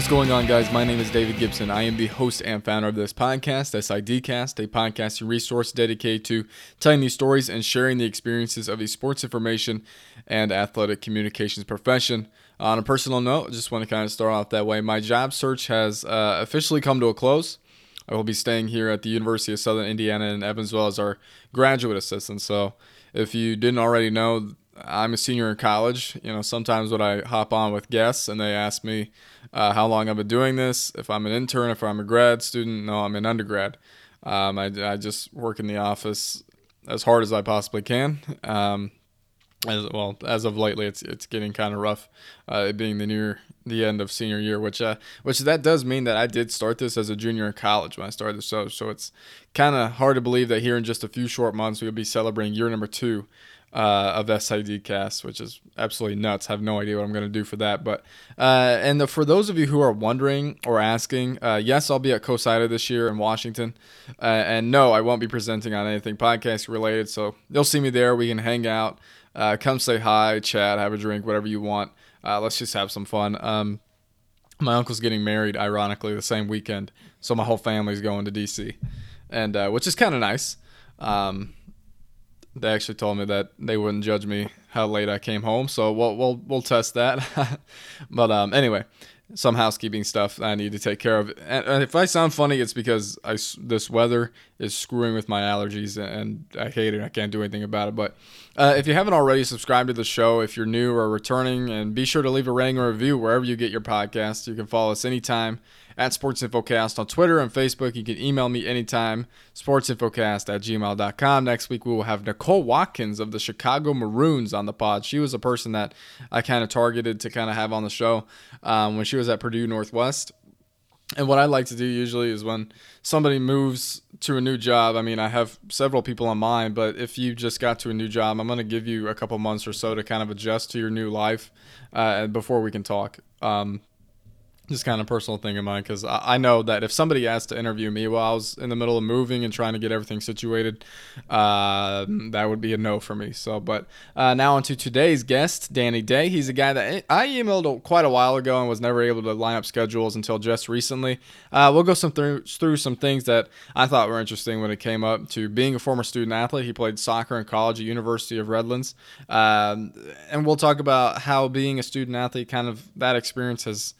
What's going on, guys? My name is David Gibson. I am the host and founder of this podcast, SIDcast, a podcasting resource dedicated to telling these stories and sharing the experiences of the sports information and athletic communications profession. On a personal note, I just want to kind of start off that way. My job search has uh, officially come to a close. I will be staying here at the University of Southern Indiana in Evansville as our graduate assistant. So, if you didn't already know, I'm a senior in college. You know, sometimes when I hop on with guests and they ask me uh, how long I've been doing this, if I'm an intern, if I'm a grad student, no, I'm an undergrad. Um, I, I just work in the office as hard as I possibly can. Um, as well as of lately, it's it's getting kind of rough, uh, being the near the end of senior year, which uh, which that does mean that I did start this as a junior in college when I started the show. So it's kind of hard to believe that here in just a few short months we'll be celebrating year number two uh, of SIDcast, which is absolutely nuts. I have no idea what I'm going to do for that. But uh, and the, for those of you who are wondering or asking, uh, yes, I'll be at COSIDA this year in Washington, uh, and no, I won't be presenting on anything podcast related. So you'll see me there. We can hang out, uh, come say hi, chat, have a drink, whatever you want. Uh, let's just have some fun. Um, my uncle's getting married, ironically, the same weekend, so my whole family's going to DC, and which is kind of nice. Um, they actually told me that they wouldn't judge me how late I came home, so we'll we'll we'll test that. but um, anyway, some housekeeping stuff I need to take care of. And if I sound funny, it's because I this weather is screwing with my allergies, and I hate it. I can't do anything about it. But uh, if you haven't already subscribed to the show, if you're new or returning, and be sure to leave a rating or review wherever you get your podcast. You can follow us anytime at Sports Infocast on Twitter and Facebook. You can email me anytime, sportsinfocast at gmail.com. Next week, we will have Nicole Watkins of the Chicago Maroons on the pod. She was a person that I kind of targeted to kind of have on the show um, when she was at Purdue Northwest. And what I like to do usually is when somebody moves to a new job. I mean, I have several people on mind, but if you just got to a new job, I'm going to give you a couple months or so to kind of adjust to your new life uh, before we can talk. Um, just kind of personal thing of mine because I, I, know that if somebody asked to interview me while I was in the middle of moving and trying to get everything situated, uh, that would be a no for me. So, but uh, now on to today's guest, Danny Day. He's a guy that I emailed quite a while ago and was never able to line up schedules until just recently. Uh, we'll go some through, through some things that I thought were interesting when it came up to being a former student athlete. He played soccer in college at University of Redlands, um, and we'll talk about how being a student athlete, kind of that experience has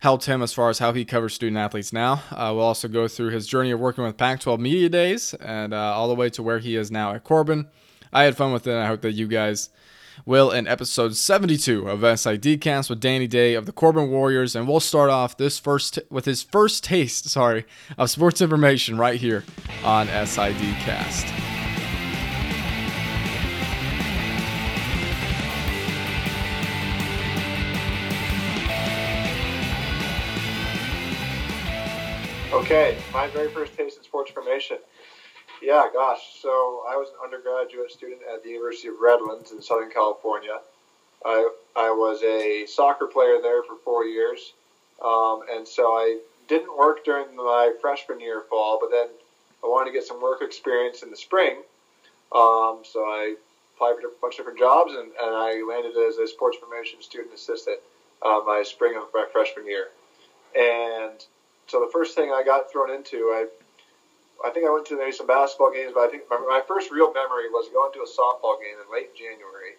helped him as far as how he covers student athletes now. Uh, we'll also go through his journey of working with Pac 12 Media Days and uh, all the way to where he is now at Corban. I had fun with it. I hope that you guys will in episode 72 of SIDcast with Danny Day of the Corban Warriors. And we'll start off this first t- with his first taste, sorry, of sports information right here on SIDcast. Okay, my very first taste in sports information. Yeah, gosh. So I was an undergraduate student at the University of Redlands in Southern California. I I was a soccer player there for four years, um, and so I didn't work during my freshman year fall, but then I wanted to get some work experience in the spring. Um, so I applied for a bunch of different jobs, and, and I landed as a sports information student assistant uh, my spring of my freshman year. And so the first thing I got thrown into, I I think I went to maybe some basketball games, but I think my, my first real memory was going to a softball game in late January,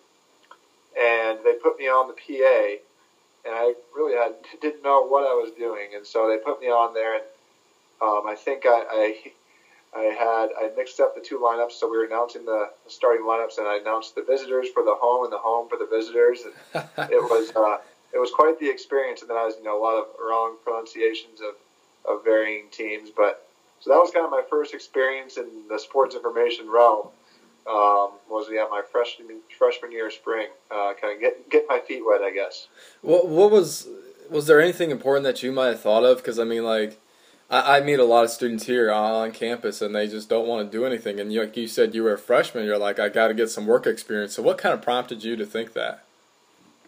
and they put me on the PA, and I really had didn't know what I was doing, and so they put me on there, and um, I think I, I I had I mixed up the two lineups, so we were announcing the starting lineups, and I announced the visitors for the home and the home for the visitors, and it was uh, it was quite the experience. And then I was you know a lot of wrong pronunciations of of varying teams. But so that was kind of my first experience in the sports information realm. Um, was yeah my freshman freshman year spring, uh, kind of get get my feet wet, I guess. What what was was there anything important that you might have thought of? Because I mean, like. I, I meet a lot of students here on campus, and they just don't want to do anything. And you, like you said, you were a freshman. You're like, I got to get some work experience. So, what kind of prompted you to think that?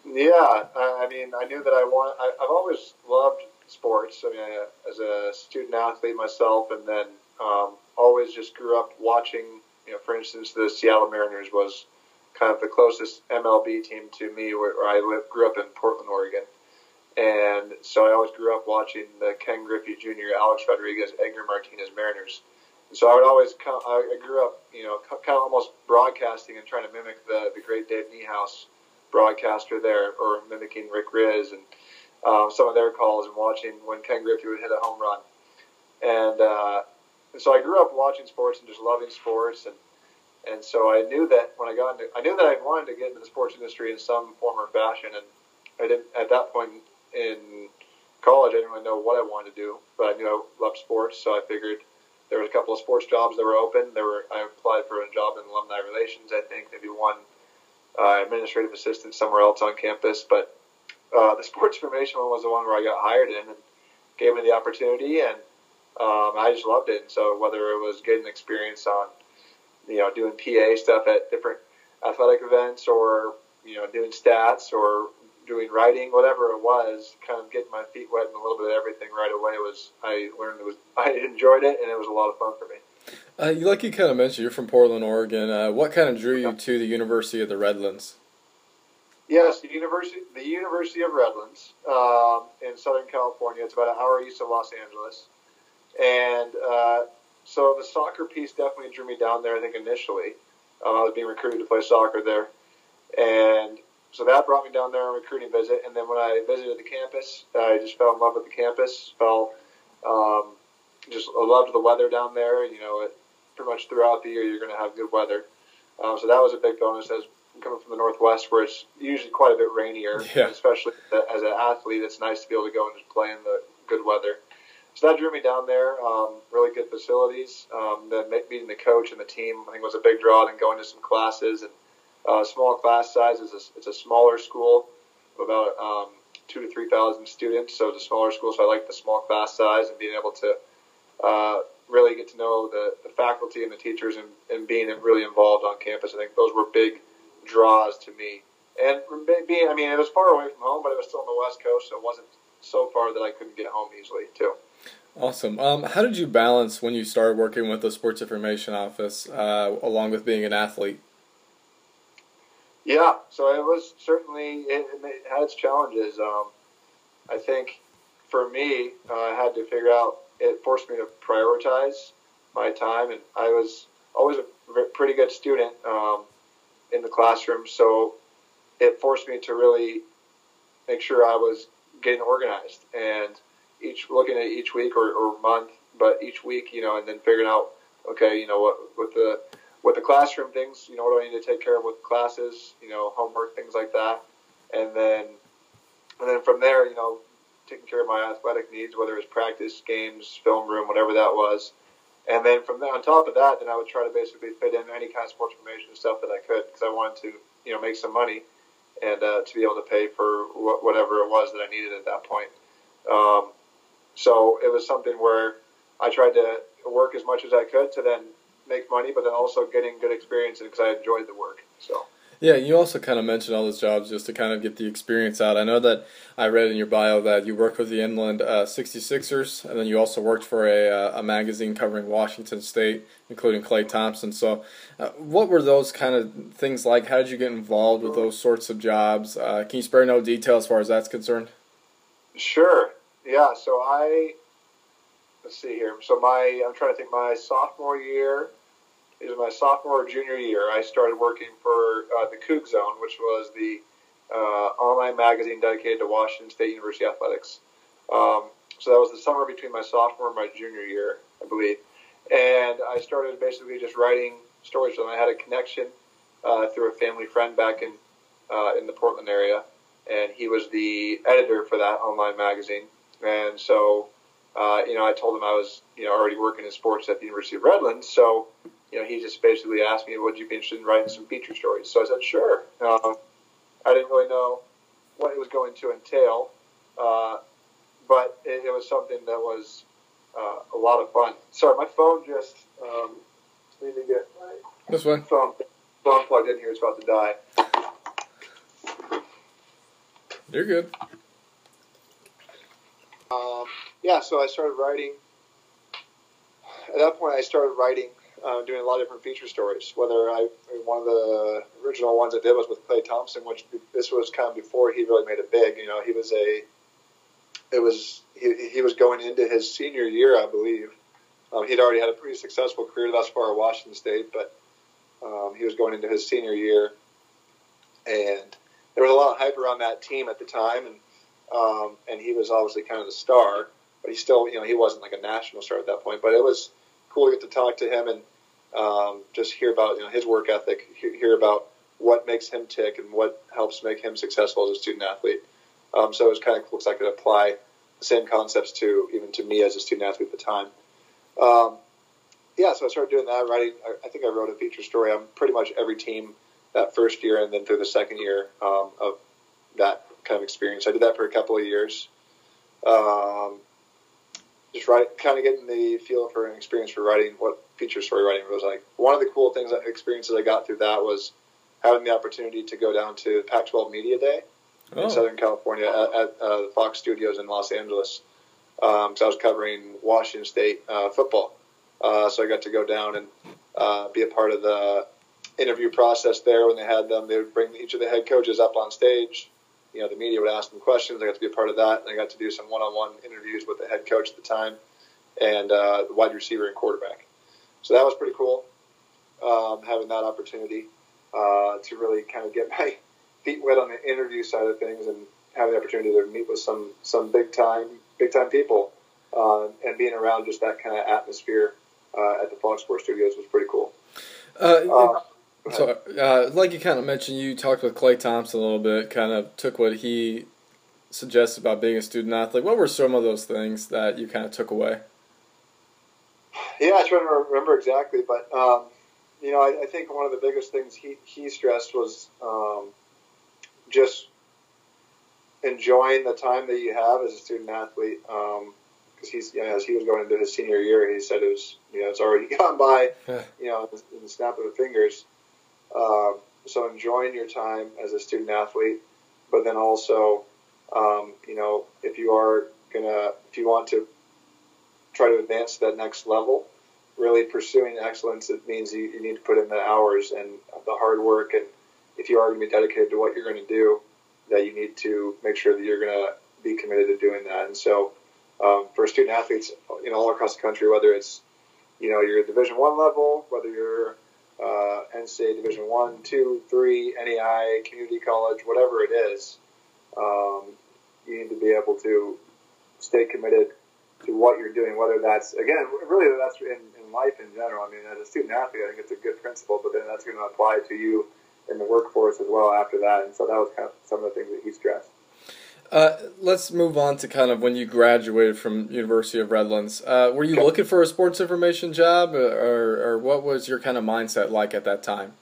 Yeah, I mean, I knew that I want. I, I've always loved sports. I mean, I, as a student athlete myself, and then um, always just grew up watching. You know, for instance, the Seattle Mariners was kind of the closest MLB team to me, where, where I grew up in Portland, Oregon, And so I always grew up watching the Ken Griffey Jr., Alex Rodriguez, Edgar Martinez Mariners. And so I would always, come. I grew up, you know, kind of almost broadcasting and trying to mimic the, the great Dave Niehaus broadcaster there, or mimicking Rick Rizzs and um, some of their calls and watching when Ken Griffey would hit a home run. And, uh, and so I grew up watching sports and just loving sports and and so I knew that when I got into, I knew that I wanted to get into the sports industry in some form or fashion, and I didn't at that point in college. I didn't really know what I wanted to do, but I knew I loved sports, so I figured there was a couple of sports jobs that were open. There were I applied for a job in alumni relations. I think maybe one uh, administrative assistant somewhere else on campus, but uh, the sports information one was the one where I got hired in and gave me the opportunity, and um, I just loved it. And so whether it was getting experience on you know, doing PA stuff at different athletic events or, you know, doing stats or doing writing, whatever it was, kind of getting my feet wet and a little bit of everything right away was, I learned it was, I enjoyed it and it was a lot of fun for me. Uh, you, like you kind of mentioned, you're from Portland, Oregon. Uh, what kind of drew you to the University of the Redlands? Yes, the University, the University of Redlands um, in Southern California. It's about an hour east of Los Angeles, and uh, so the soccer piece definitely drew me down there. I think initially, um, I was being recruited to play soccer there, and so that brought me down there on a recruiting visit. And then when I visited the campus, I just fell in love with the campus. Fell, um, just loved the weather down there. You know, it, pretty much throughout the year you're going to have good weather. Um, so that was a big bonus as coming from the northwest, where it's usually quite a bit rainier. Yeah. Especially as an athlete, it's nice to be able to go and just play in the good weather so that drew me down there. Um, really good facilities. Um, then meeting the coach and the team, I think was a big draw. Then going to some classes and uh, small class sizes. It's a, it's a smaller school, about um, two to three thousand students. So it's a smaller school. So I like the small class size and being able to uh, really get to know the, the faculty and the teachers and, and being really involved on campus. I think those were big draws to me. And being, I mean, it was far away from home, but it was still on the West Coast, so it wasn't so far that I couldn't get home easily, too. Awesome. Um, how did you balance when you started working with the sports information office uh, along with being an athlete? Yeah, so it was certainly it, it had its challenges. Um, I think for me, uh, I had to figure out. It forced me to prioritize my time, and I was always a pretty good student um, in the classroom, so it forced me to really make sure I was getting organized and each looking at each week or, or month, but each week, you know, and then figuring out, okay, you know, what with the with the classroom things, you know, what do I need to take care of with classes, you know, homework, things like that, and then and then from there, you know, taking care of my athletic needs, whether it's practice, games, film room, whatever that was. And then from there, on top of that, then I would try to basically fit in any kind of sports information stuff that I could because I wanted to, you know, make some money and uh, to be able to pay for wh- whatever it was that I needed at that point. Um, so it was something where I tried to work as much as I could to then make money, but then also getting good experience because I enjoyed the work. So. Yeah, you also kind of mentioned all those jobs just to kind of get the experience out. I know that I read in your bio that you worked with the Inland uh, 66ers, and then you also worked for a, uh, a magazine covering Washington State, including Klay Thompson. So, uh, what were those kind of things like? How did you get involved with those sorts of jobs? Uh, can you spare no detail as far as that's concerned? Sure. Yeah, so I let's see here. So my I'm trying to think. My sophomore year is my sophomore or junior year. I started working for uh, the Coug Zone, which was the uh, online magazine dedicated to Washington State University athletics. Um, so that was the summer between my sophomore and my junior year, I believe. And I started basically just writing stories. And I had a connection uh, through a family friend back in uh, in the Portland area, and he was the editor for that online magazine. And so, uh, you know, I told him I was, you know, already working in sports at the University of Redlands. So, you know, he just basically asked me, would you be interested in writing some feature stories? So I said, sure. Um, I didn't really know what it was going to entail, uh, but it, it, was something that was uh, a lot of fun. Sorry, my phone just um, need to get my this one. phone, phone plugged in here. It's about to die. You're good. Um, yeah, so I started writing. At that point, I started writing, uh, doing a lot of different feature stories. Whether I one of the original ones I did was with Klay Thompson, which this was kind of before he really made it big. You know, he was a it was he, he was going into his senior year, I believe. Um, he'd already had a pretty successful career thus far at Washington State, but um, he was going into his senior year, and there was a lot of hype around that team at the time, and um, and he was obviously kind of the star, but he still, you know, he wasn't like a national star at that point. But it was cool to get to talk to him and um, just hear about you know his work ethic, hear, about what makes him tick and what helps make him successful as a student athlete. Um, so it was kind of cool because I could apply the same concepts to even to me as a student athlete at the time. Um, yeah, so I started doing that, writing. I, I, think I wrote a feature story on pretty much every team that first year and then through the second year um, of that kind of experience. I did that for a couple of years. Um, just write, kind of getting the feel for an experience for writing what feature story writing was like. One of the cool things, experiences I got through that was having the opportunity to go down to Pac-12 Media Day oh. in Southern California at, at uh, the Fox Studios in Los Angeles. Because um, I was covering Washington State uh, football, uh, so I got to go down and uh, be a part of the interview process there. When they had them, they would bring each of the head coaches up on stage. You know, the media would ask them questions. I got to be a part of that. And I got to do some one-on-one interviews with the head coach at the time and uh, the wide receiver and quarterback. So that was pretty cool, um, having that opportunity uh, to really kind of get my feet wet on the interview side of things and have the opportunity to meet with some some big time big time people uh, and being around just that kind of atmosphere uh, at the Fox Sports Studios was pretty cool. Uh, uh so, uh, like you kind of mentioned, you talked with Klay Thompson a little bit, kind of took what he suggested about being a student athlete. What were some of those things that you kind of took away? Yeah, I try to remember exactly, but um, you know, I, I, think one of the biggest things he, he stressed was um, just enjoying the time that you have as a student athlete. Because um, he's, you know, as he was going into his senior year, he said it was, you know, it's already gone by, you know, in the snap of the fingers. Uh, so enjoying your time as a student athlete, but then also, um, you know, if you are gonna, if you want to try to advance to that next level, really pursuing excellence, it means you, you need to put in the hours and the hard work. And if you are to be dedicated to what you're to do, that you need to make sure that you're to be committed to doing that. And so, um, for student athletes, you know, all across the country, whether it's you know your Division One level, whether you're uh, NCAA Division One, Two, Three, NAIA, community college, whatever it is, um, you need to be able to stay committed to what you're doing. Whether that's again, really, that's in, in life in general. I mean, as a student athlete, I think it's a good principle, but then that's going to apply to you in the workforce as well after that. And so that was kind of some of the things that he stressed. Uh, let's move on to kind of when you graduated from University of Redlands. Uh, were you looking for a sports information job, or, or what was your kind of mindset like at that time?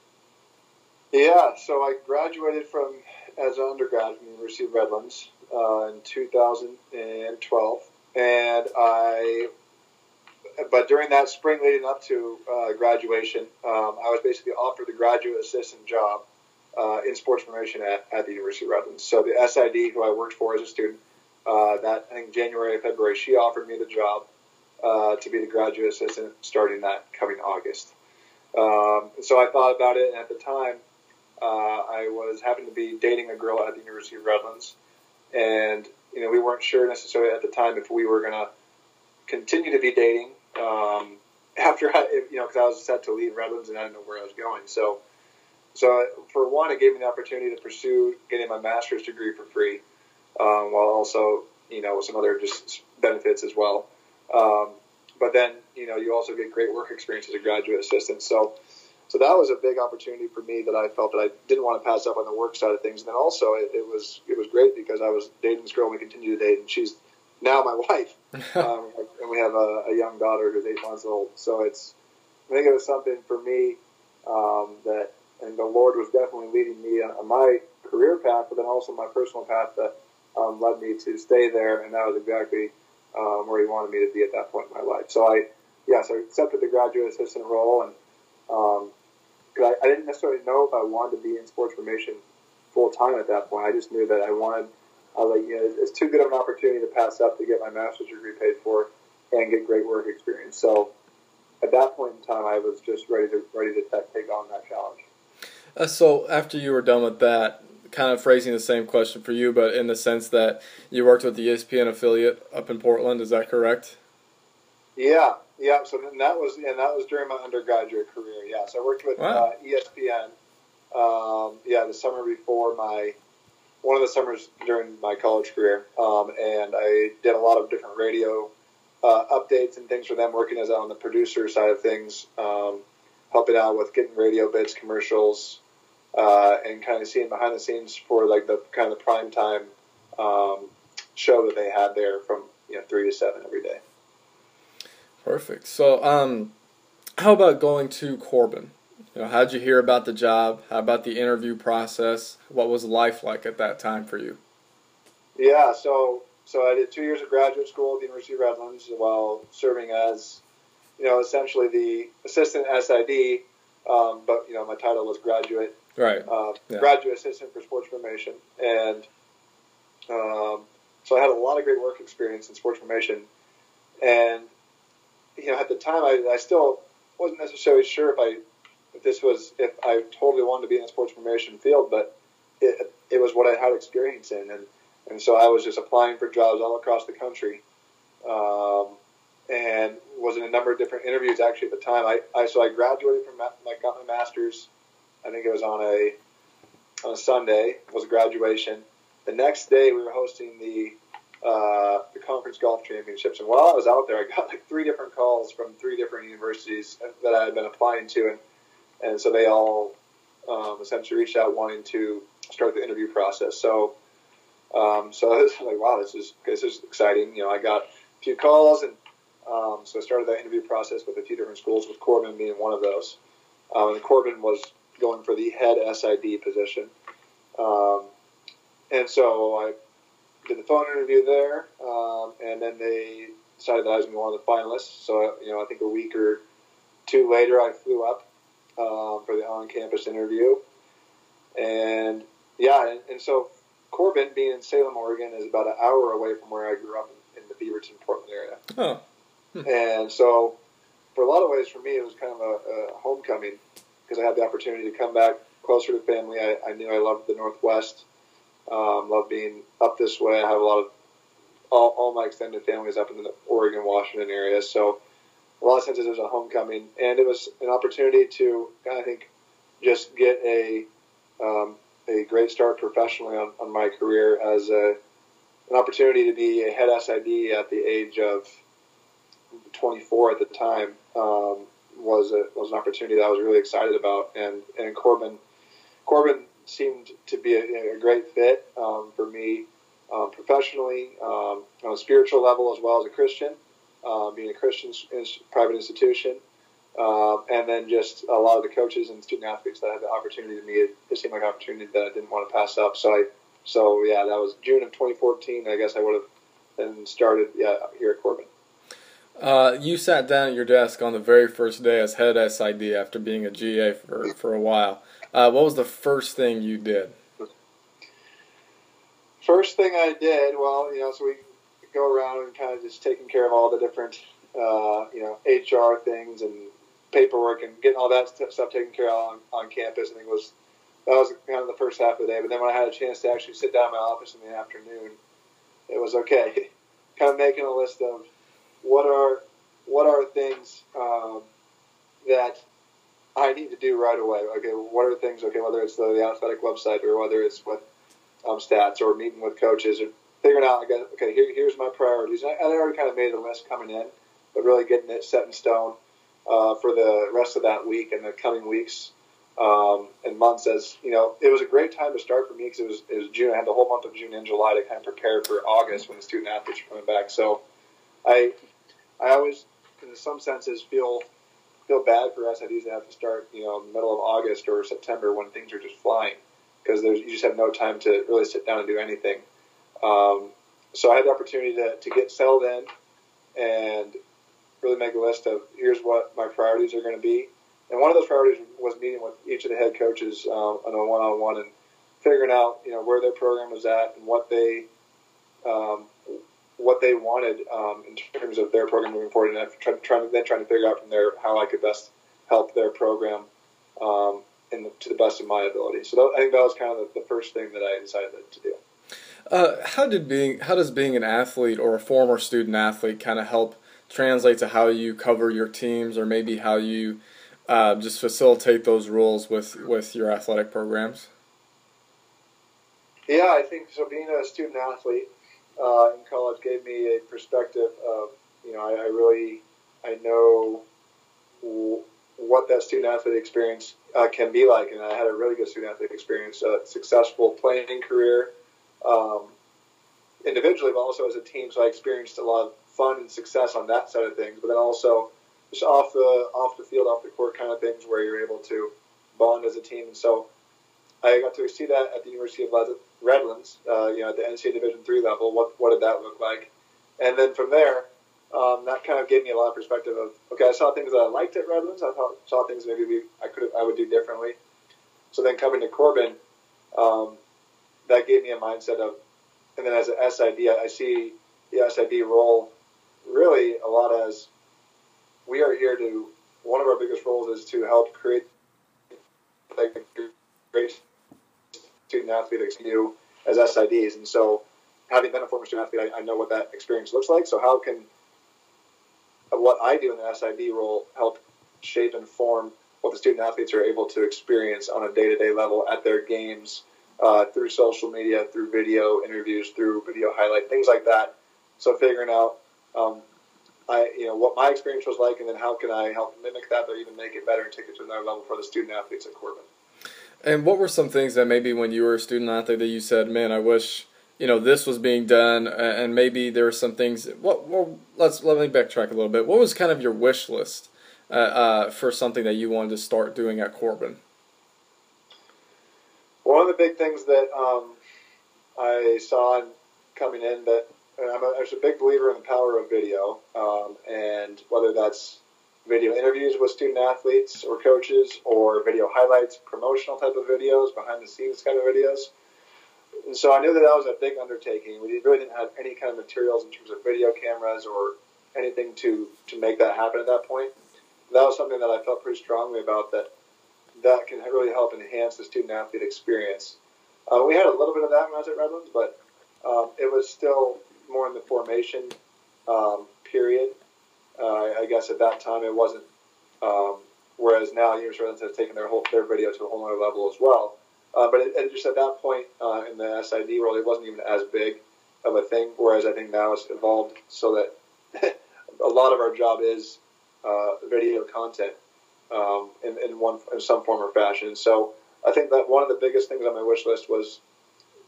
Yeah, so I graduated from as an undergrad from University of Redlands uh, in 2012, and I. But during that spring leading up to uh, graduation, um, I was basically offered the graduate assistant job uh, in sports promotion at, at the University of Redlands. So the SID, who I worked for as a student, uh, that I think January or February, she offered me the job uh, to be the graduate assistant starting that coming August. Um, so I thought about it, and at the time, uh, I was happened to be dating a girl at the University of Redlands, and you know we weren't sure necessarily at the time if we were going to continue to be dating um, after I, you know because I was set to leave Redlands and I didn't know where I was going. So so for one, it gave me the opportunity to pursue getting my master's degree for free, um, while also you know some other just benefits as well. Um, but then you know you also get great work experience as a graduate assistant. So so that was a big opportunity for me that I felt that I didn't want to pass up on the work side of things. And then also it, it was it was great because I was dating this girl and we continue to date, and she's now my wife, um, and we have a, a young daughter who's eight months old. So it's I think it was something for me um, that and the Lord was definitely leading me on my career path, but then also my personal path that um, led me to stay there, and that was exactly um, where He wanted me to be at that point in my life. So I, yes, I accepted the graduate assistant role, and um, cause I, I didn't necessarily know if I wanted to be in sports information full time at that point. I just knew that I wanted. I was like, you know, it's too good of an opportunity to pass up to get my master's degree paid for and get great work experience. So at that point in time, I was just ready to ready to take on that challenge. Uh, so after you were done with that, kind of phrasing the same question for you, but in the sense that you worked with the ESPN affiliate up in Portland. Is that correct? Yeah, yeah. So and that was and that was during my undergraduate career. Yeah, so I worked with wow. uh, ESPN. Um, yeah, the summer before my one of the summers during my college career, um, and I did a lot of different radio uh, updates and things for them, working as on the producer side of things, um, helping out with getting radio bits, commercials, uh, and kind of seeing behind the scenes for like the kind of the prime time um, show that they had there from you know three to seven every day. Perfect. So, um, how about going to Corban? You know, how'd you hear about the job? How about the interview process? What was life like at that time for you? Yeah, so so I did two years of graduate school at the University of Redlands while serving as, you know, essentially the assistant SID, um, but you know my title was graduate, right? Uh, yeah. Graduate assistant for sports information, and um, so I had a lot of great work experience in sports information, and you know at the time I, I still wasn't necessarily sure if I if this was if I totally wanted to be in the sports information field, but it, it was what I had experience in, and and so I was just applying for jobs all across the country, um, and was in a number of different interviews actually at the time. I, I so I graduated from I got my master's. I think it was on a on a Sunday was graduation. The next day we were hosting the uh, the conference golf championships, and while I was out there, I got like three different calls from three different universities that I had been applying to, and and so they all um, essentially reached out wanting to start the interview process. So, um, so I was like, wow, this is this is exciting. You know, I got a few calls, and um, so I started that interview process with a few different schools, with Corban being one of those. Um, and Corban was going for the head SID position, um, and so I did the phone interview there, um, and then they decided that I was going to be one of the finalists. So, you know, I think a week or two later, I flew up um, for the on-campus interview, and yeah, and, and, so Corban, being in Salem, Oregon, is about an hour away from where I grew up in, in the Beaverton, Portland area. Oh. And so, for a lot of ways, for me, it was kind of a, a homecoming because I had the opportunity to come back closer to family. I, I knew I loved the Northwest. Um, love being up this way. I have a lot of all, all my extended family is up in the Oregon, Washington area. So a lot of senses it was a homecoming, and it was an opportunity to I think just get a um, a great start professionally on, on my career as a an opportunity to be a head SID at the age of 24 at the time um, was a was an opportunity that I was really excited about, and and Corban Corban seemed to be a, a great fit um, for me um, professionally, um, on a spiritual level, as well as a Christian, uh, being a Christian private institution. Um, and then just a lot of the coaches and student athletes that had the opportunity to meet. It, seemed like an opportunity that I didn't want to pass up. So I, so yeah, that was June of 2014. I guess I would have then started yeah here at Corban. Uh, you sat down at your desk on the very first day as head SID after being a GA for, for a while. Uh, what was the first thing you did? First thing I did, well, you know, so we go around and kind of just taking care of all the different, uh, you know, HR things and paperwork and getting all that stuff taken care of on, on campus. I think was that was kind of the first half of the day. But then when I had a chance to actually sit down in my office in the afternoon, it was okay. kind of making a list of what are what are things um, that I need to do right away. Okay, what are things? Okay, whether it's the, the athletic website or whether it's with um, stats or meeting with coaches or figuring out. Okay, here, here's my priorities. I, I already kind of made the list coming in, but really getting it set in stone uh, for the rest of that week and the coming weeks um, and months. As you know, it was a great time to start for me because it was it was June. I had the whole month of June and July to kind of prepare for August when the student athletes are coming back. So, I I always, in some senses, feel feel bad for SIDs that have to start, you know, middle of August or September when things are just flying because there's you just have no time to really sit down and do anything. Um, so I had the opportunity to, to get settled in and really make a list of here's what my priorities are going to be. And one of those priorities was meeting with each of the head coaches um, on a one-on-one and figuring out you know where their program was at and what they um, what they wanted um, in terms of their program moving forward, and trying, trying then trying to figure out from there how I could best help their program um, in the, to the best of my ability. So that, I think that was kind of the, the first thing that I decided to do. Uh, how did being how does being an athlete or a former student athlete kind of help translate to how you cover your teams or maybe how you uh, just facilitate those rules with with your athletic programs? Yeah, I think so. Being a student athlete uh, in college gave me a perspective of you know I, I really I know what that student athlete experience uh, can be like, and I had a really good student athlete experience, a successful playing career, um, individually, but also as a team. So I experienced a lot of fun and success on that side of things. But then also just off the off the field, off the court kind of things where you're able to bond as a team. And so I got to see that at the University of Redlands, uh, you know, at the NCAA Division three level. What what did that look like? And then from there, um, that kind of gave me a lot of perspective of okay, I saw things that I liked at Redlands. I thought, saw things maybe we, I could I would do differently. So then coming to Corban, um, that gave me a mindset of, and then as an SID, I see the SID role really a lot as we are here to. One of our biggest roles is to help create like great student athlete you as SIDs, and so having been a former student athlete, I, I know what that experience looks like. So how can what I do in the SID role help shape and form what the student athletes are able to experience on a day to day level at their games uh, through social media, through video interviews, through video highlight, things like that. So figuring out, um, I you know what my experience was like, and then how can I help mimic that, or even make it better and take it to another level for the student athletes at Corban. And what were some things that maybe when you were a student athlete that you said, "Man, I wish." you know this was being done, and maybe there were some things. What? Well, let's let me backtrack a little bit. What was kind of your wish list uh, uh, for something that you wanted to start doing at Corban? One of the big things that um, I saw coming in that I'm a, I'm a big believer in the power of video, um, and whether that's video interviews with student athletes or coaches, or video highlights, promotional type of videos, behind the scenes kind of videos and so I knew that that was a big undertaking. We really didn't have any kind of materials in terms of video cameras or anything to, to make that happen at that point. That was something that I felt pretty strongly about that that can really help enhance the student athlete experience. Uh, we had a little bit of that when I was at Redlands, but um, it was still more in the formation um, period. Uh, I guess at that time it wasn't. Um, whereas now University has taken their whole their video to a whole other level as well. Uh, but it, it just at that point uh, in the SID world, it wasn't even as big of a thing. Whereas I think now it's evolved so that a lot of our job is uh, video content um, in, in one in some form or fashion. So I think that one of the biggest things on my wish list was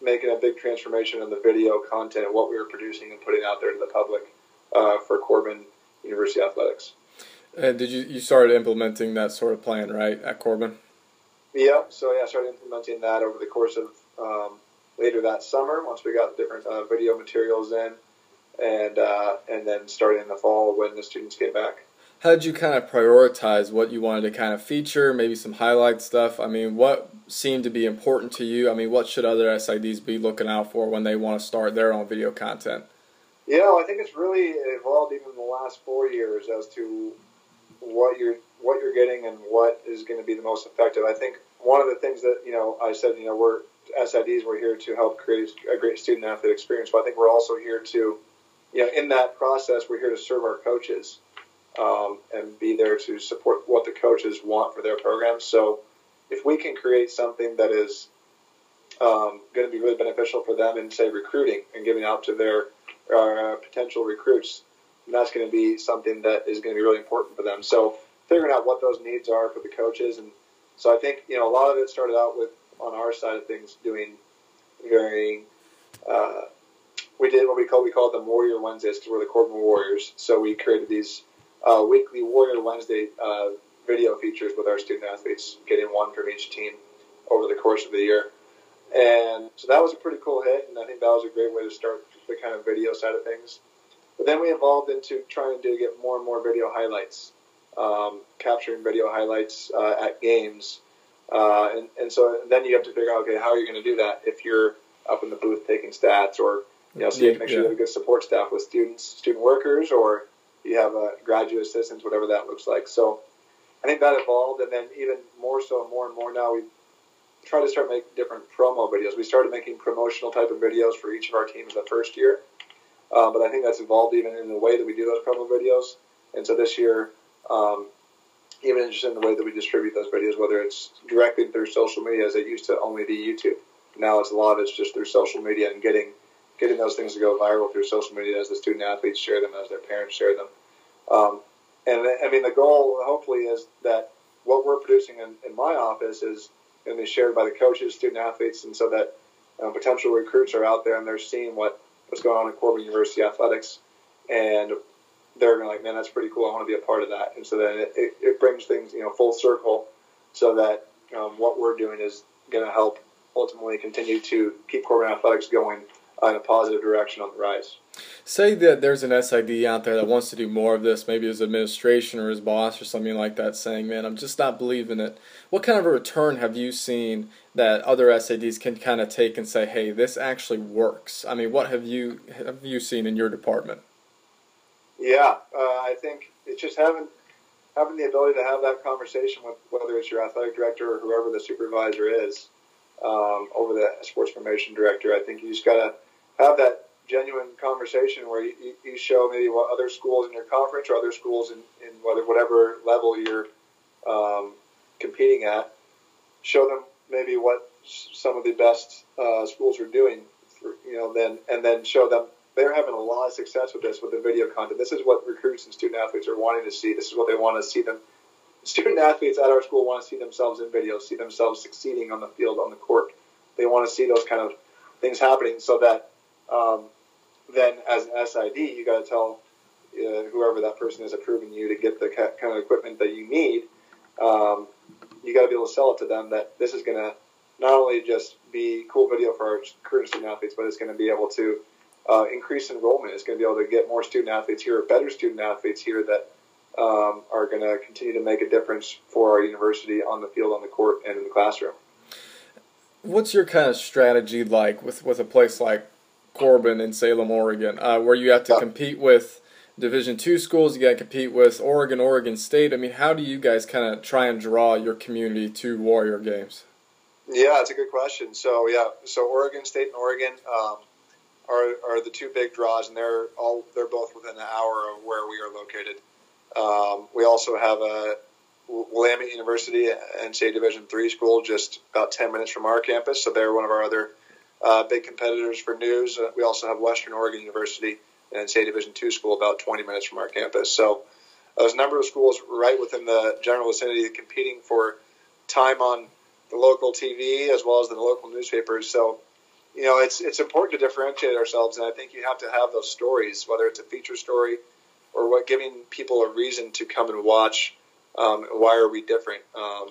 making a big transformation in the video content, and what we were producing and putting out there to the public uh, for Corban University Athletics. And did you you started implementing that sort of plan right at Corban? Yeah, so yeah, I started implementing that over the course of um, later that summer. Once we got different uh, video materials in, and uh, and then starting in the fall when the students came back. How did you kind of prioritize what you wanted to kind of feature? Maybe some highlight stuff. I mean, what seemed to be important to you? I mean, what should other SIDs be looking out for when they want to start their own video content? Yeah, well, I think it's really evolved even in the last four years as to what you're what you're getting and what is going to be the most effective. I think one of the things that you know I said, you know, we're SIDs. We're here to help create a great student athlete experience, but I think we're also here to, you know, in that process, we're here to serve our coaches um, and be there to support what the coaches want for their programs. So, if we can create something that is um, going to be really beneficial for them in say recruiting and giving out to their uh, potential recruits, And that's going to be something that is going to be really important for them. So figuring out what those needs are for the coaches, and so I think you know a lot of it started out with on our side of things doing very. Uh, we did what we call we called them Warrior Wednesdays because we're the Corban Warriors. So we created these uh, weekly Warrior Wednesday uh, video features with our student athletes, getting one from each team over the course of the year. And so that was a pretty cool hit, and I think that was a great way to start the kind of video side of things. But then we evolved into trying to get more and more video highlights, um, capturing video highlights uh, at games. Uh, and, and so then you have to figure out, okay, how are you going to do that if you're up in the booth taking stats or, you know, so you have to make sure you have a good support staff with students, student workers, or you have a graduate assistants, whatever that looks like. So I think that evolved, and then even more so, more and more now, we try to start making different promo videos. We started making promotional type of videos for each of our teams the first year, uh, but I think that's evolved even in the way that we do those promo videos. And so this year, um, even just in the way that we distribute those videos, whether it's directly through social media, as it used to only be YouTube. Now it's a lot it's just through social media and getting getting those things to go viral through social media as the student athletes share them, as their parents share them. Um, and I mean, the goal hopefully is that what we're producing in, in my office is to be shared by the coaches, student athletes, and so that um, potential recruits are out there and they're seeing what, what's going on in Corban University athletics, and they're going like, man, that's pretty cool. I want to be a part of that. And so then it, it, it brings things, you know, full circle, so that um, what we're doing is going to help ultimately continue to keep Corban athletics going in a positive direction on the rise. Say that there's an SID out there that wants to do more of this, maybe his administration or his boss or something like that, saying, "Man, I'm just not believing it." What kind of a return have you seen that other SIDs can kind of take and say, "Hey, this actually works"? I mean, what have you have you seen in your department? Yeah, uh, I think it's just having having the ability to have that conversation with whether it's your athletic director or whoever the supervisor is um, over the sports information director. I think you just got to have that genuine conversation where you, you show maybe what other schools in your conference or other schools in, in whatever level you're um, competing at, show them maybe what some of the best uh, schools are doing, for, you know, then and then show them they're having a lot of success with this with the video content. This is what recruits and student athletes are wanting to see. This is what they want to see them. Student athletes at our school want to see themselves in videos, see themselves succeeding on the field, on the court. They want to see those kind of things happening so that um, then as an SID, you got to tell uh, whoever that person is approving you to get the kind of equipment that you need. Um, you got to be able to sell it to them that this is going to not only just be cool video for our current student athletes, but it's going to be able to uh, increase enrollment. It's going to be able to get more student athletes here, better student athletes here that um, are going to continue to make a difference for our university on the field, on the court, and in the classroom. What's your kind of strategy like with, with a place like Corban in Salem, Oregon, uh, where you have to compete with Division two schools. You got to compete with Oregon, Oregon State. I mean, how do you guys kind of try and draw your community to Warrior games? Yeah, it's a good question. So yeah, so Oregon State and Oregon um, are are the two big draws, and they're all they're both within an hour of where we are located. Um, we also have a Willamette University, NCAA Division three school, just about ten minutes from our campus. So they're one of our other uh, big competitors for news. Uh, we also have Western Oregon University, and NCAA Division two school about 20 minutes from our campus. So there's a number of schools right within the general vicinity competing for time on the local TV as well as the local newspapers. So you know it's it's important to differentiate ourselves, and I think you have to have those stories, whether it's a feature story or what giving people a reason to come and watch. Um, why are we different? Um,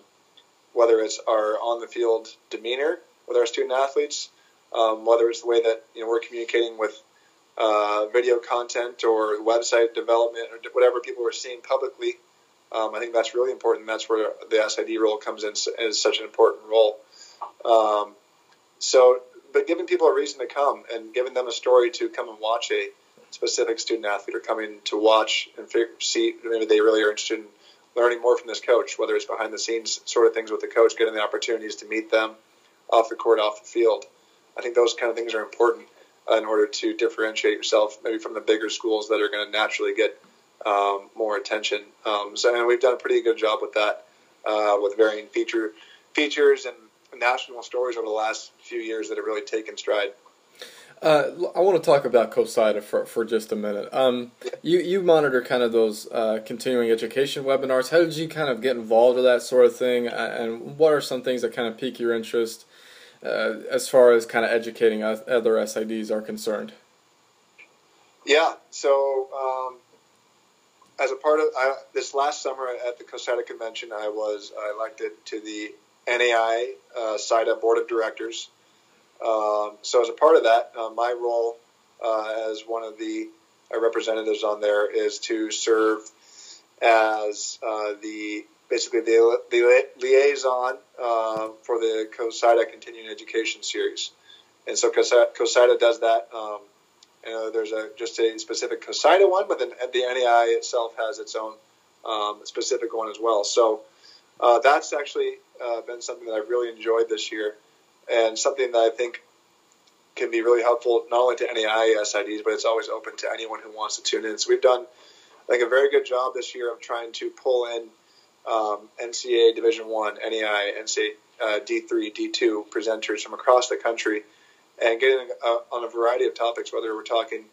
whether it's our on the field demeanor with our student athletes, um, whether it's the way that you know we're communicating with uh, video content or website development or whatever people are seeing publicly. Um, I think that's really important. That's where the SID role comes in is such an important role. Um, so, but giving people a reason to come and giving them a story to come and watch a specific student athlete or coming to watch and figure, see maybe they really are interested in learning more from this coach, whether it's behind the scenes sort of things with the coach, getting the opportunities to meet them off the court, off the field. I think those kind of things are important uh, in order to differentiate yourself maybe from the bigger schools that are going to naturally get um, more attention. Um, so and we've done a pretty good job with that, uh, with varying feature features and national stories over the last few years that have really taken stride. Uh, I want to talk about COSIDA for, for just a minute. Um, you, you monitor kind of those uh, continuing education webinars. How did you kind of get involved with that sort of thing? And what are some things that kind of pique your interest uh, as far as kind of educating other SIDs are concerned? Yeah. So, um, as a part of I, this last summer at the COSIDA convention, I was elected to the NAI uh, SIDA board of directors. Um, so, as a part of that, uh, my role uh, as one of the uh, representatives on there is to serve as uh, the basically the, the liaison uh, for the COSIDA Continuing Education Series. And so COSIDA does that. Um, you know, there's a just a specific COSIDA one, but then the NAI itself has its own um, specific one as well. So uh, that's actually uh, been something that I've really enjoyed this year, and something that I think can be really helpful not only to any SIDs, but it's always open to anyone who wants to tune in. So we've done, I think, a very good job this year of trying to pull in um, Division One, NAIA, NCAA uh, D3, D2 presenters from across the country, and getting uh, on a variety of topics, whether we're talking,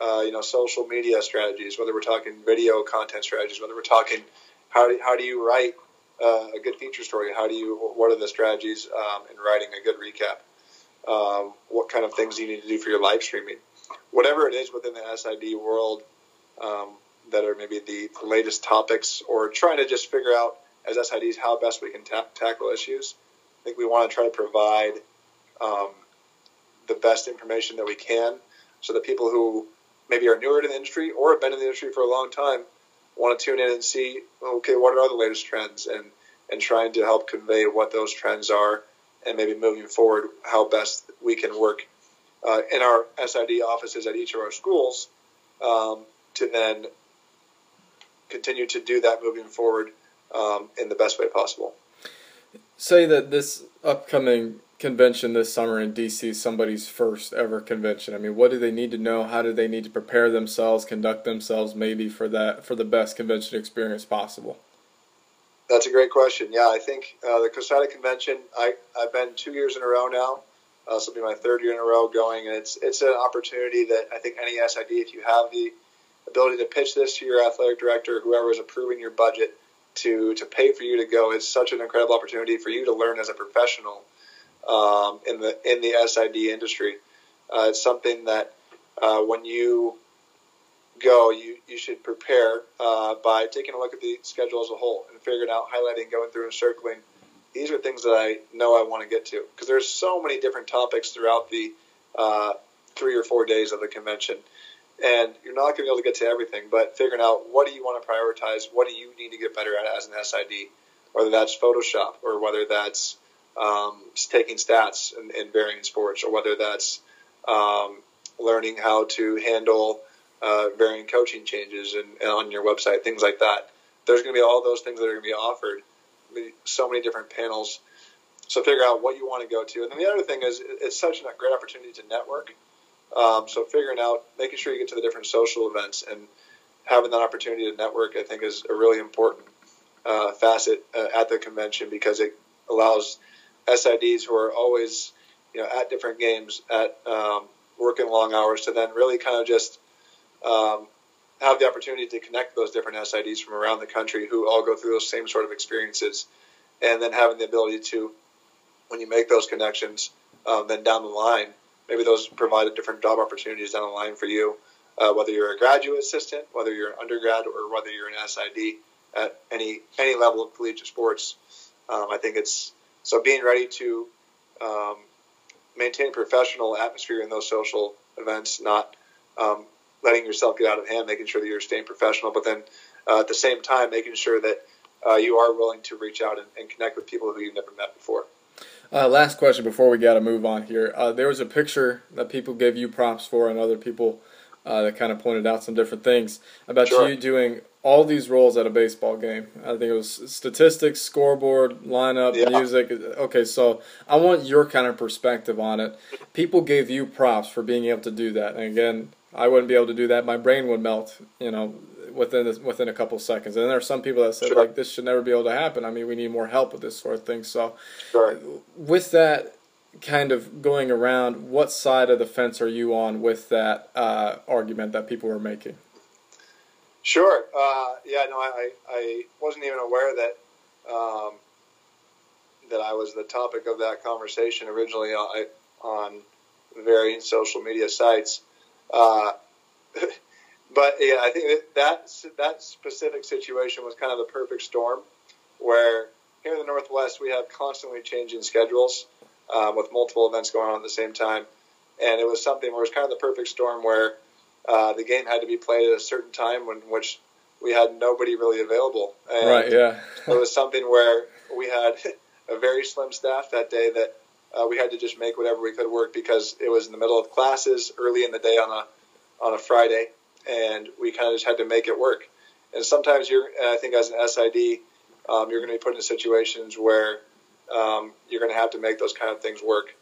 uh, you know, social media strategies, whether we're talking video content strategies, whether we're talking how do, how do you write uh, a good feature story, how do you what are the strategies um, in writing a good recap, um, what kind of things do you need to do for your live streaming, whatever it is within the SID world. Um, that are maybe the latest topics, or trying to just figure out as SIDs how best we can ta- tackle issues. I think we want to try to provide um, the best information that we can so that people who maybe are newer to the industry or have been in the industry for a long time want to tune in and see, okay, what are the latest trends and, and trying to help convey what those trends are and maybe moving forward how best we can work uh, in our SID offices at each of our schools um, to then continue to do that moving forward um, in the best way possible. Say that this upcoming convention this summer in DC is somebody's first ever convention. I mean, what do they need to know? How do they need to prepare themselves, conduct themselves, maybe for that for the best convention experience possible? That's a great question. Yeah, I think uh, the COSIDA convention. I I've been two years in a row now. Uh, this will be my third year in a row going, and it's it's an opportunity that I think any SID, if you have the ability to pitch this to your athletic director, whoever is approving your budget, to to pay for you to go is such an incredible opportunity for you to learn as a professional um, in the in the SID industry. Uh, it's something that uh, when you go, you you should prepare uh, by taking a look at the schedule as a whole and figuring out, highlighting, going through, and circling. These are things that I know I want to get to because there's so many different topics throughout the uh, three or four days of the convention and you're not going to be able to get to everything, but figuring out what do you want to prioritize, what do you need to get better at as an SID, whether that's Photoshop or whether that's um, taking stats in, in, varying sports, or whether that's um, learning how to handle uh, varying coaching changes and, and on your website, things like that. There's going to be all those things that are going to be offered, so many different panels. So figure out what you want to go to, and then the other thing is it's such a great opportunity to network um, so figuring out, making sure you get to the different social events and having that opportunity to network, I think, is a really important uh, facet uh, at the convention because it allows SIDs who are always, you know, at different games, at um, working long hours, to then really kind of just um, have the opportunity to connect those different SIDs from around the country who all go through those same sort of experiences, and then having the ability to, when you make those connections, um, then down the line maybe those provide different job opportunities down the line for you, uh, whether you're a graduate assistant, whether you're an undergrad, or whether you're an SID at any any level of collegiate sports. Um, I think it's so being ready to um, maintain professional atmosphere in those social events, not um, letting yourself get out of hand, making sure that you're staying professional, but then uh, at the same time making sure that uh, you are willing to reach out and, and connect with people who you've never met before. Uh, last question before we got to move on here. Uh, there was a picture that people gave you props for, and other people uh, that kind of pointed out some different things about sure. you doing all these roles at a baseball game. I think it was statistics, scoreboard, lineup, yeah. music. Okay, so I want your kind of perspective on it. People gave you props for being able to do that, and again, I wouldn't be able to do that. My brain would melt. You know, within this, within a couple seconds. And there are some people that said sure. like this should never be able to happen. I mean, we need more help with this sort of thing. So, sure. with that kind of going around, what side of the fence are you on with that uh, argument that people were making? Sure. Uh, yeah. No, I, I wasn't even aware that um, that I was the topic of that conversation originally on, on varying social media sites. Uh, but yeah, I think that, that that specific situation was kind of the perfect storm, where here in the Northwest we have constantly changing schedules um, with multiple events going on at the same time, and it was something where it was kind of the perfect storm where uh, the game had to be played at a certain time when which we had nobody really available. And right. Yeah. it was something where we had a very slim staff that day that uh, we had to just make whatever we could work because it was in the middle of classes early in the day on a on a Friday and we kind of just had to make it work. and sometimes you're, I think as an SID, um, you're going to be put in situations where um, you're going to have to make those kind of things work.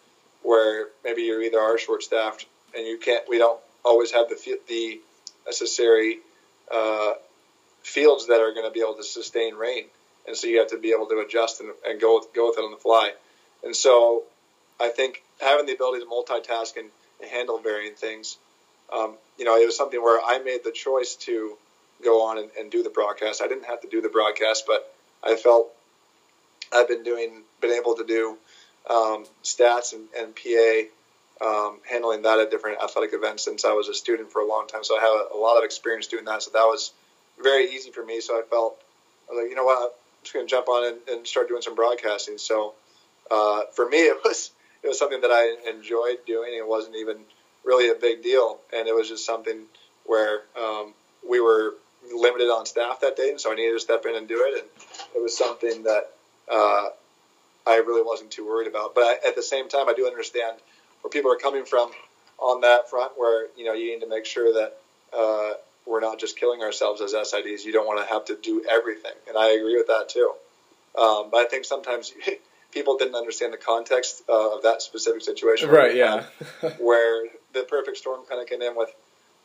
Where maybe you either are short staffed and you can't, we don't always have the the necessary uh, fields that are going to be able to sustain rain, and so you have to be able to adjust and, and go with, go with it on the fly. And so, I think having the ability to multitask and, and handle varying things, um, you know, it was something where I made the choice to go on and, and do the broadcast. I didn't have to do the broadcast, but I felt I've been doing, been able to do um, stats and, and PA um, handling that at different athletic events since I was a student for a long time. So I have a, a lot of experience doing that. So that was very easy for me. So I felt I like, you know what, I'm just going to jump on and, and, start doing some broadcasting. So uh, for me, it was it was something that I enjoyed doing. It wasn't even really a big deal, and it was just something where um, we were limited on staff that day, and so I needed to step in and do it. And it was something that uh, I really wasn't too worried about. But I, at the same time, I do understand where people are coming from on that front, where you know you need to make sure that uh, we're not just killing ourselves as SIDs. You don't want to have to do everything, and I agree with that too. Um, but I think sometimes people didn't understand the context uh, of that specific situation. Right. Yeah. where the perfect storm kind of came in with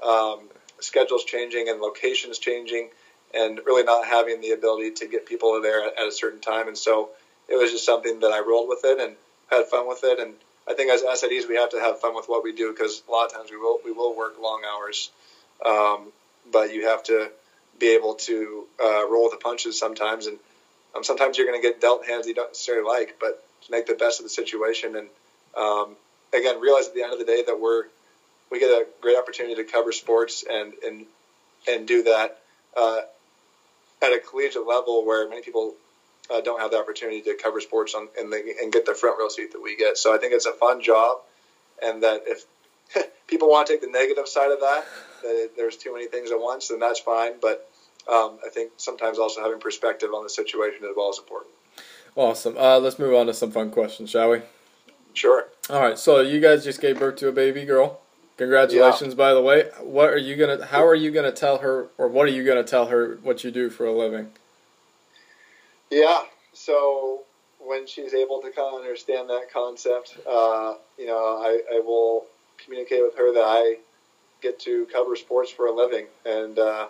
um, schedules changing and locations changing, and really not having the ability to get people there at, at a certain time, and so it was just something that I rolled with it and had fun with it, and I think as SIDs we have to have fun with what we do because a lot of times we will we will work long hours, um, but you have to be able to uh, roll with the punches sometimes, and um, sometimes you're going to get dealt hands you don't necessarily like, but make the best of the situation, and um, again realize at the end of the day that we're we get a great opportunity to cover sports and and and do that uh, at a collegiate level where many people uh, don't have the opportunity to cover sports on and, the, and get the front row seat that we get. So I think it's a fun job, and that if people want to take the negative side of that, that there's too many things at once, then that's fine. But um, I think sometimes also having perspective on the situation as well is important. Awesome. Uh, let's move on to some fun questions, shall we? Sure. All right. So you guys just gave birth to a baby girl. Congratulations, yeah. by the way. What are you gonna? How are you gonna tell her, or what are you gonna tell her what you do for a living? Yeah. So when she's able to kind of understand that concept, uh, you know, I, I, will communicate with her that I get to cover sports for a living and uh,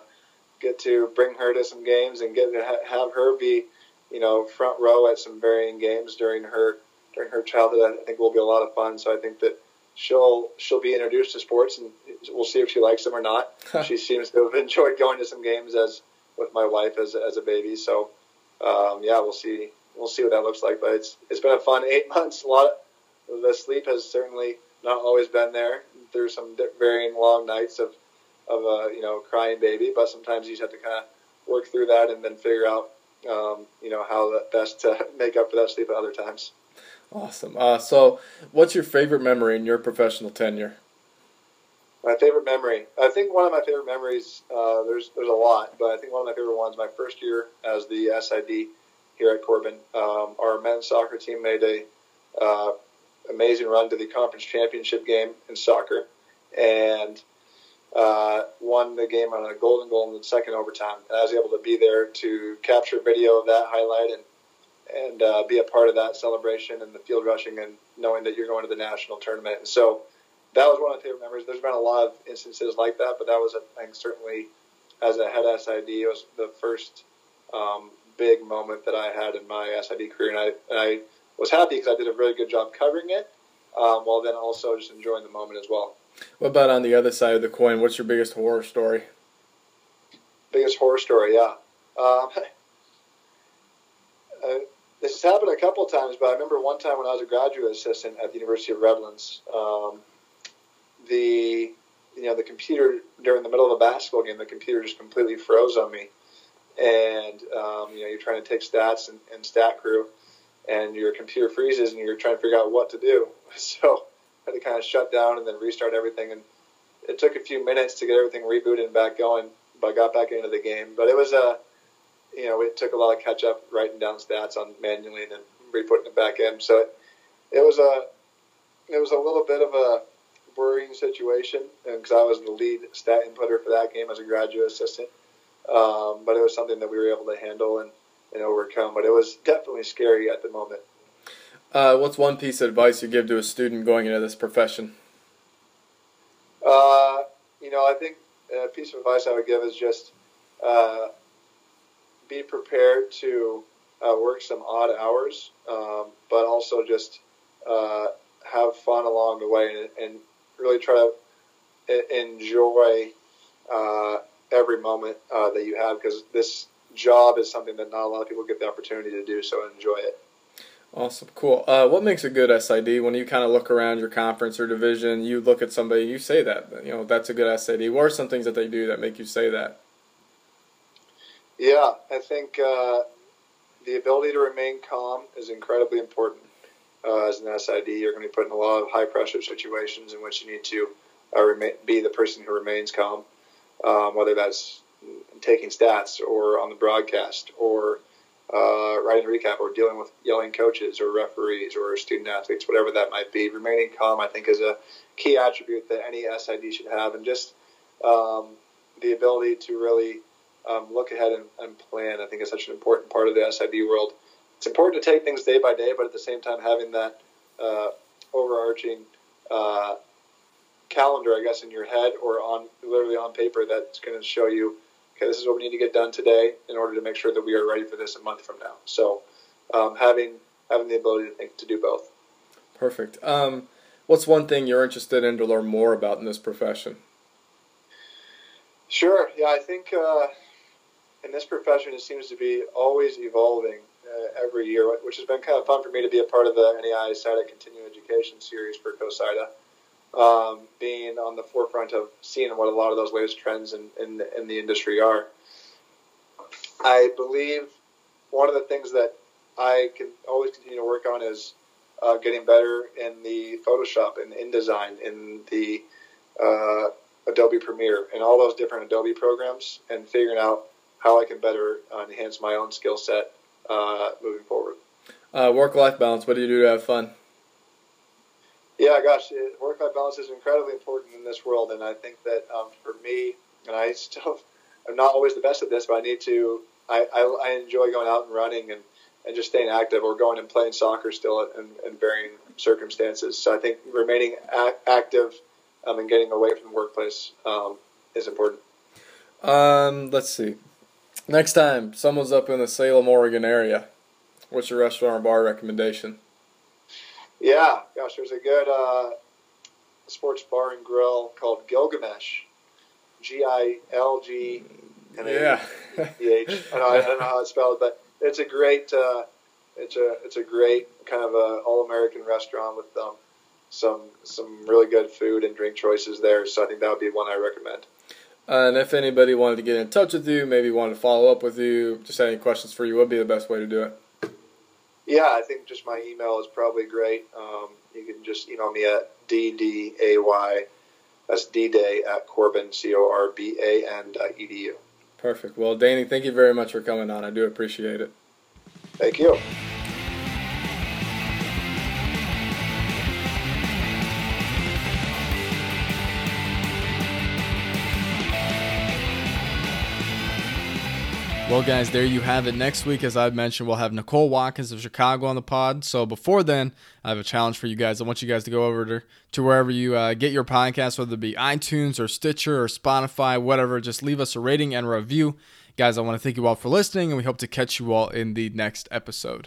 get to bring her to some games and get to ha- have her be, you know, front row at some varying games during her during her childhood. I think will be a lot of fun. So I think that she'll she'll be introduced to sports and we'll see if she likes them or not. she seems to have enjoyed going to some games as with my wife as as a baby. So um, yeah, we'll see. We'll see what that looks like. But it's it's been a fun eight months. A lot. Of, the sleep has certainly not always been there. There's some varying long nights of of a you know crying baby, but sometimes you just have to kind of work through that and then figure out um, you know how best to make up for that sleep at other times. Awesome. Uh, so, what's your favorite memory in your professional tenure? My favorite memory. I think one of my favorite memories. Uh, there's there's a lot, but I think one of my favorite ones. My first year as the SID here at Corban, um, our men's soccer team made a uh, amazing run to the conference championship game in soccer, and uh, won the game on a golden goal in the second overtime. And I was able to be there to capture video of that highlight and and uh, be a part of that celebration and the field rushing and knowing that you're going to the national tournament. And so that was one of my favorite memories. There's been a lot of instances like that, but that was, I think, certainly as a head SID, it was the first um, big moment that I had in my SID career, and I, and I was happy because I did a really good job covering it, um, while then also just enjoying the moment as well. What about on the other side of the coin? What's your biggest horror story? Biggest horror story, yeah. Um, uh, this has happened a couple of times, but I remember one time when I was a graduate assistant at the University of Redlands. Um, the you know the computer during the middle of a basketball game, the computer just completely froze on me, and um, you know you're trying to take stats and, and stat crew, and your computer freezes, and you're trying to figure out what to do. So had to kind of shut down and then restart everything, and it took a few minutes to get everything rebooted and back going. But I got back into the game. But it was a you know it took a lot of catch up writing down stats on manually and then re-putting it back in. So it, it was a it was a little bit of a worrying situation, because I was the lead stat inputter for that game as a graduate assistant. um, but it was something that we were able to handle and, and overcome. But it was definitely scary at the moment. Uh, what's one piece of advice you give to a student going into this profession? Uh, you know, I think a piece of advice I would give is just uh, be prepared to uh, work some odd hours, um, but also just uh, have fun along the way and, and really try to enjoy uh, every moment that you have because this job is something that not a lot of people get the opportunity to do. So enjoy it. Awesome, cool. Uh, what makes a good SID? When you kind of look around your conference or division, you look at somebody, you say that you know that's a good SID. What are some things that they do that make you say that? Yeah, I think uh, the ability to remain calm is incredibly important. Uh, as an SID, you're going to be put in a lot of high pressure situations in which you need to uh, remain, be the person who remains calm, um, whether that's taking stats or on the broadcast or uh, writing a recap or dealing with yelling coaches or referees or student athletes, whatever that might be. Remaining calm, I think, is a key attribute that any SID should have, and just um, the ability to really um, look ahead and, and, plan, I think, is such an important part of the SID world. It's important to take things day by day, but at the same time, having that uh, overarching uh, calendar, I guess, in your head or on literally on paper that's going to show you okay, this is what we need to get done today in order to make sure that we are ready for this a month from now. So um, having having the ability to think to do both. Perfect. Um, what's one thing you're interested in to learn more about in this profession? Sure. Yeah, I think uh, in this profession it seems to be always evolving uh, every year, which has been kind of fun for me to be a part of the NAIA SIDA Continuing Education series for COSIDA um, being on the forefront of seeing what a lot of those latest trends in, in, in the industry are. I believe one of the things that I can always continue to work on is uh, getting better in the Photoshop and InDesign, in the uh, Adobe Premiere, and all those different Adobe programs, and figuring out how I can better uh, enhance my own skill set uh, moving forward. Uh, work life balance. What do you do to have fun? Yeah, gosh, work-life balance is incredibly important in this world, and I think that um, for me, and I still, I'm not always the best at this, but I need to. I, I, I enjoy going out and running and, and just staying active, or going and playing soccer still in, in varying circumstances. So I think remaining active um, and getting away from the workplace um, is important. Um, let's see. Next time someone's up in the Salem, Oregon area, what's your restaurant or bar recommendation? Yeah, gosh, there's a good uh, sports bar and grill called Gilgamesh. G I L G M A E H. I don't know how it's spelled, but it's a great. Uh, it's a it's a great kind of a all American restaurant with um, some some really good food and drink choices there. So I think that would be one I recommend. Uh, and if anybody wanted to get in touch with you, maybe wanted to follow up with you, just had any questions for you, what would be the best way to do it? Yeah, I think just my email is probably great. Um, you can just email me at dday, that's dday at Corban, C-O-R-B-A-N dot edu. Perfect. Well, Danny, thank you very much for coming on. I do appreciate it. Thank you. Well, guys, there you have it. Next week, as I've mentioned, we'll have Nicole Watkins of Chicago on the pod. So before then, I have a challenge for you guys. I want you guys to go over to, to wherever you uh, get your podcast, whether it be iTunes or Stitcher or Spotify, whatever. Just leave us a rating and a review. Guys, I want to thank you all for listening, and we hope to catch you all in the next episode.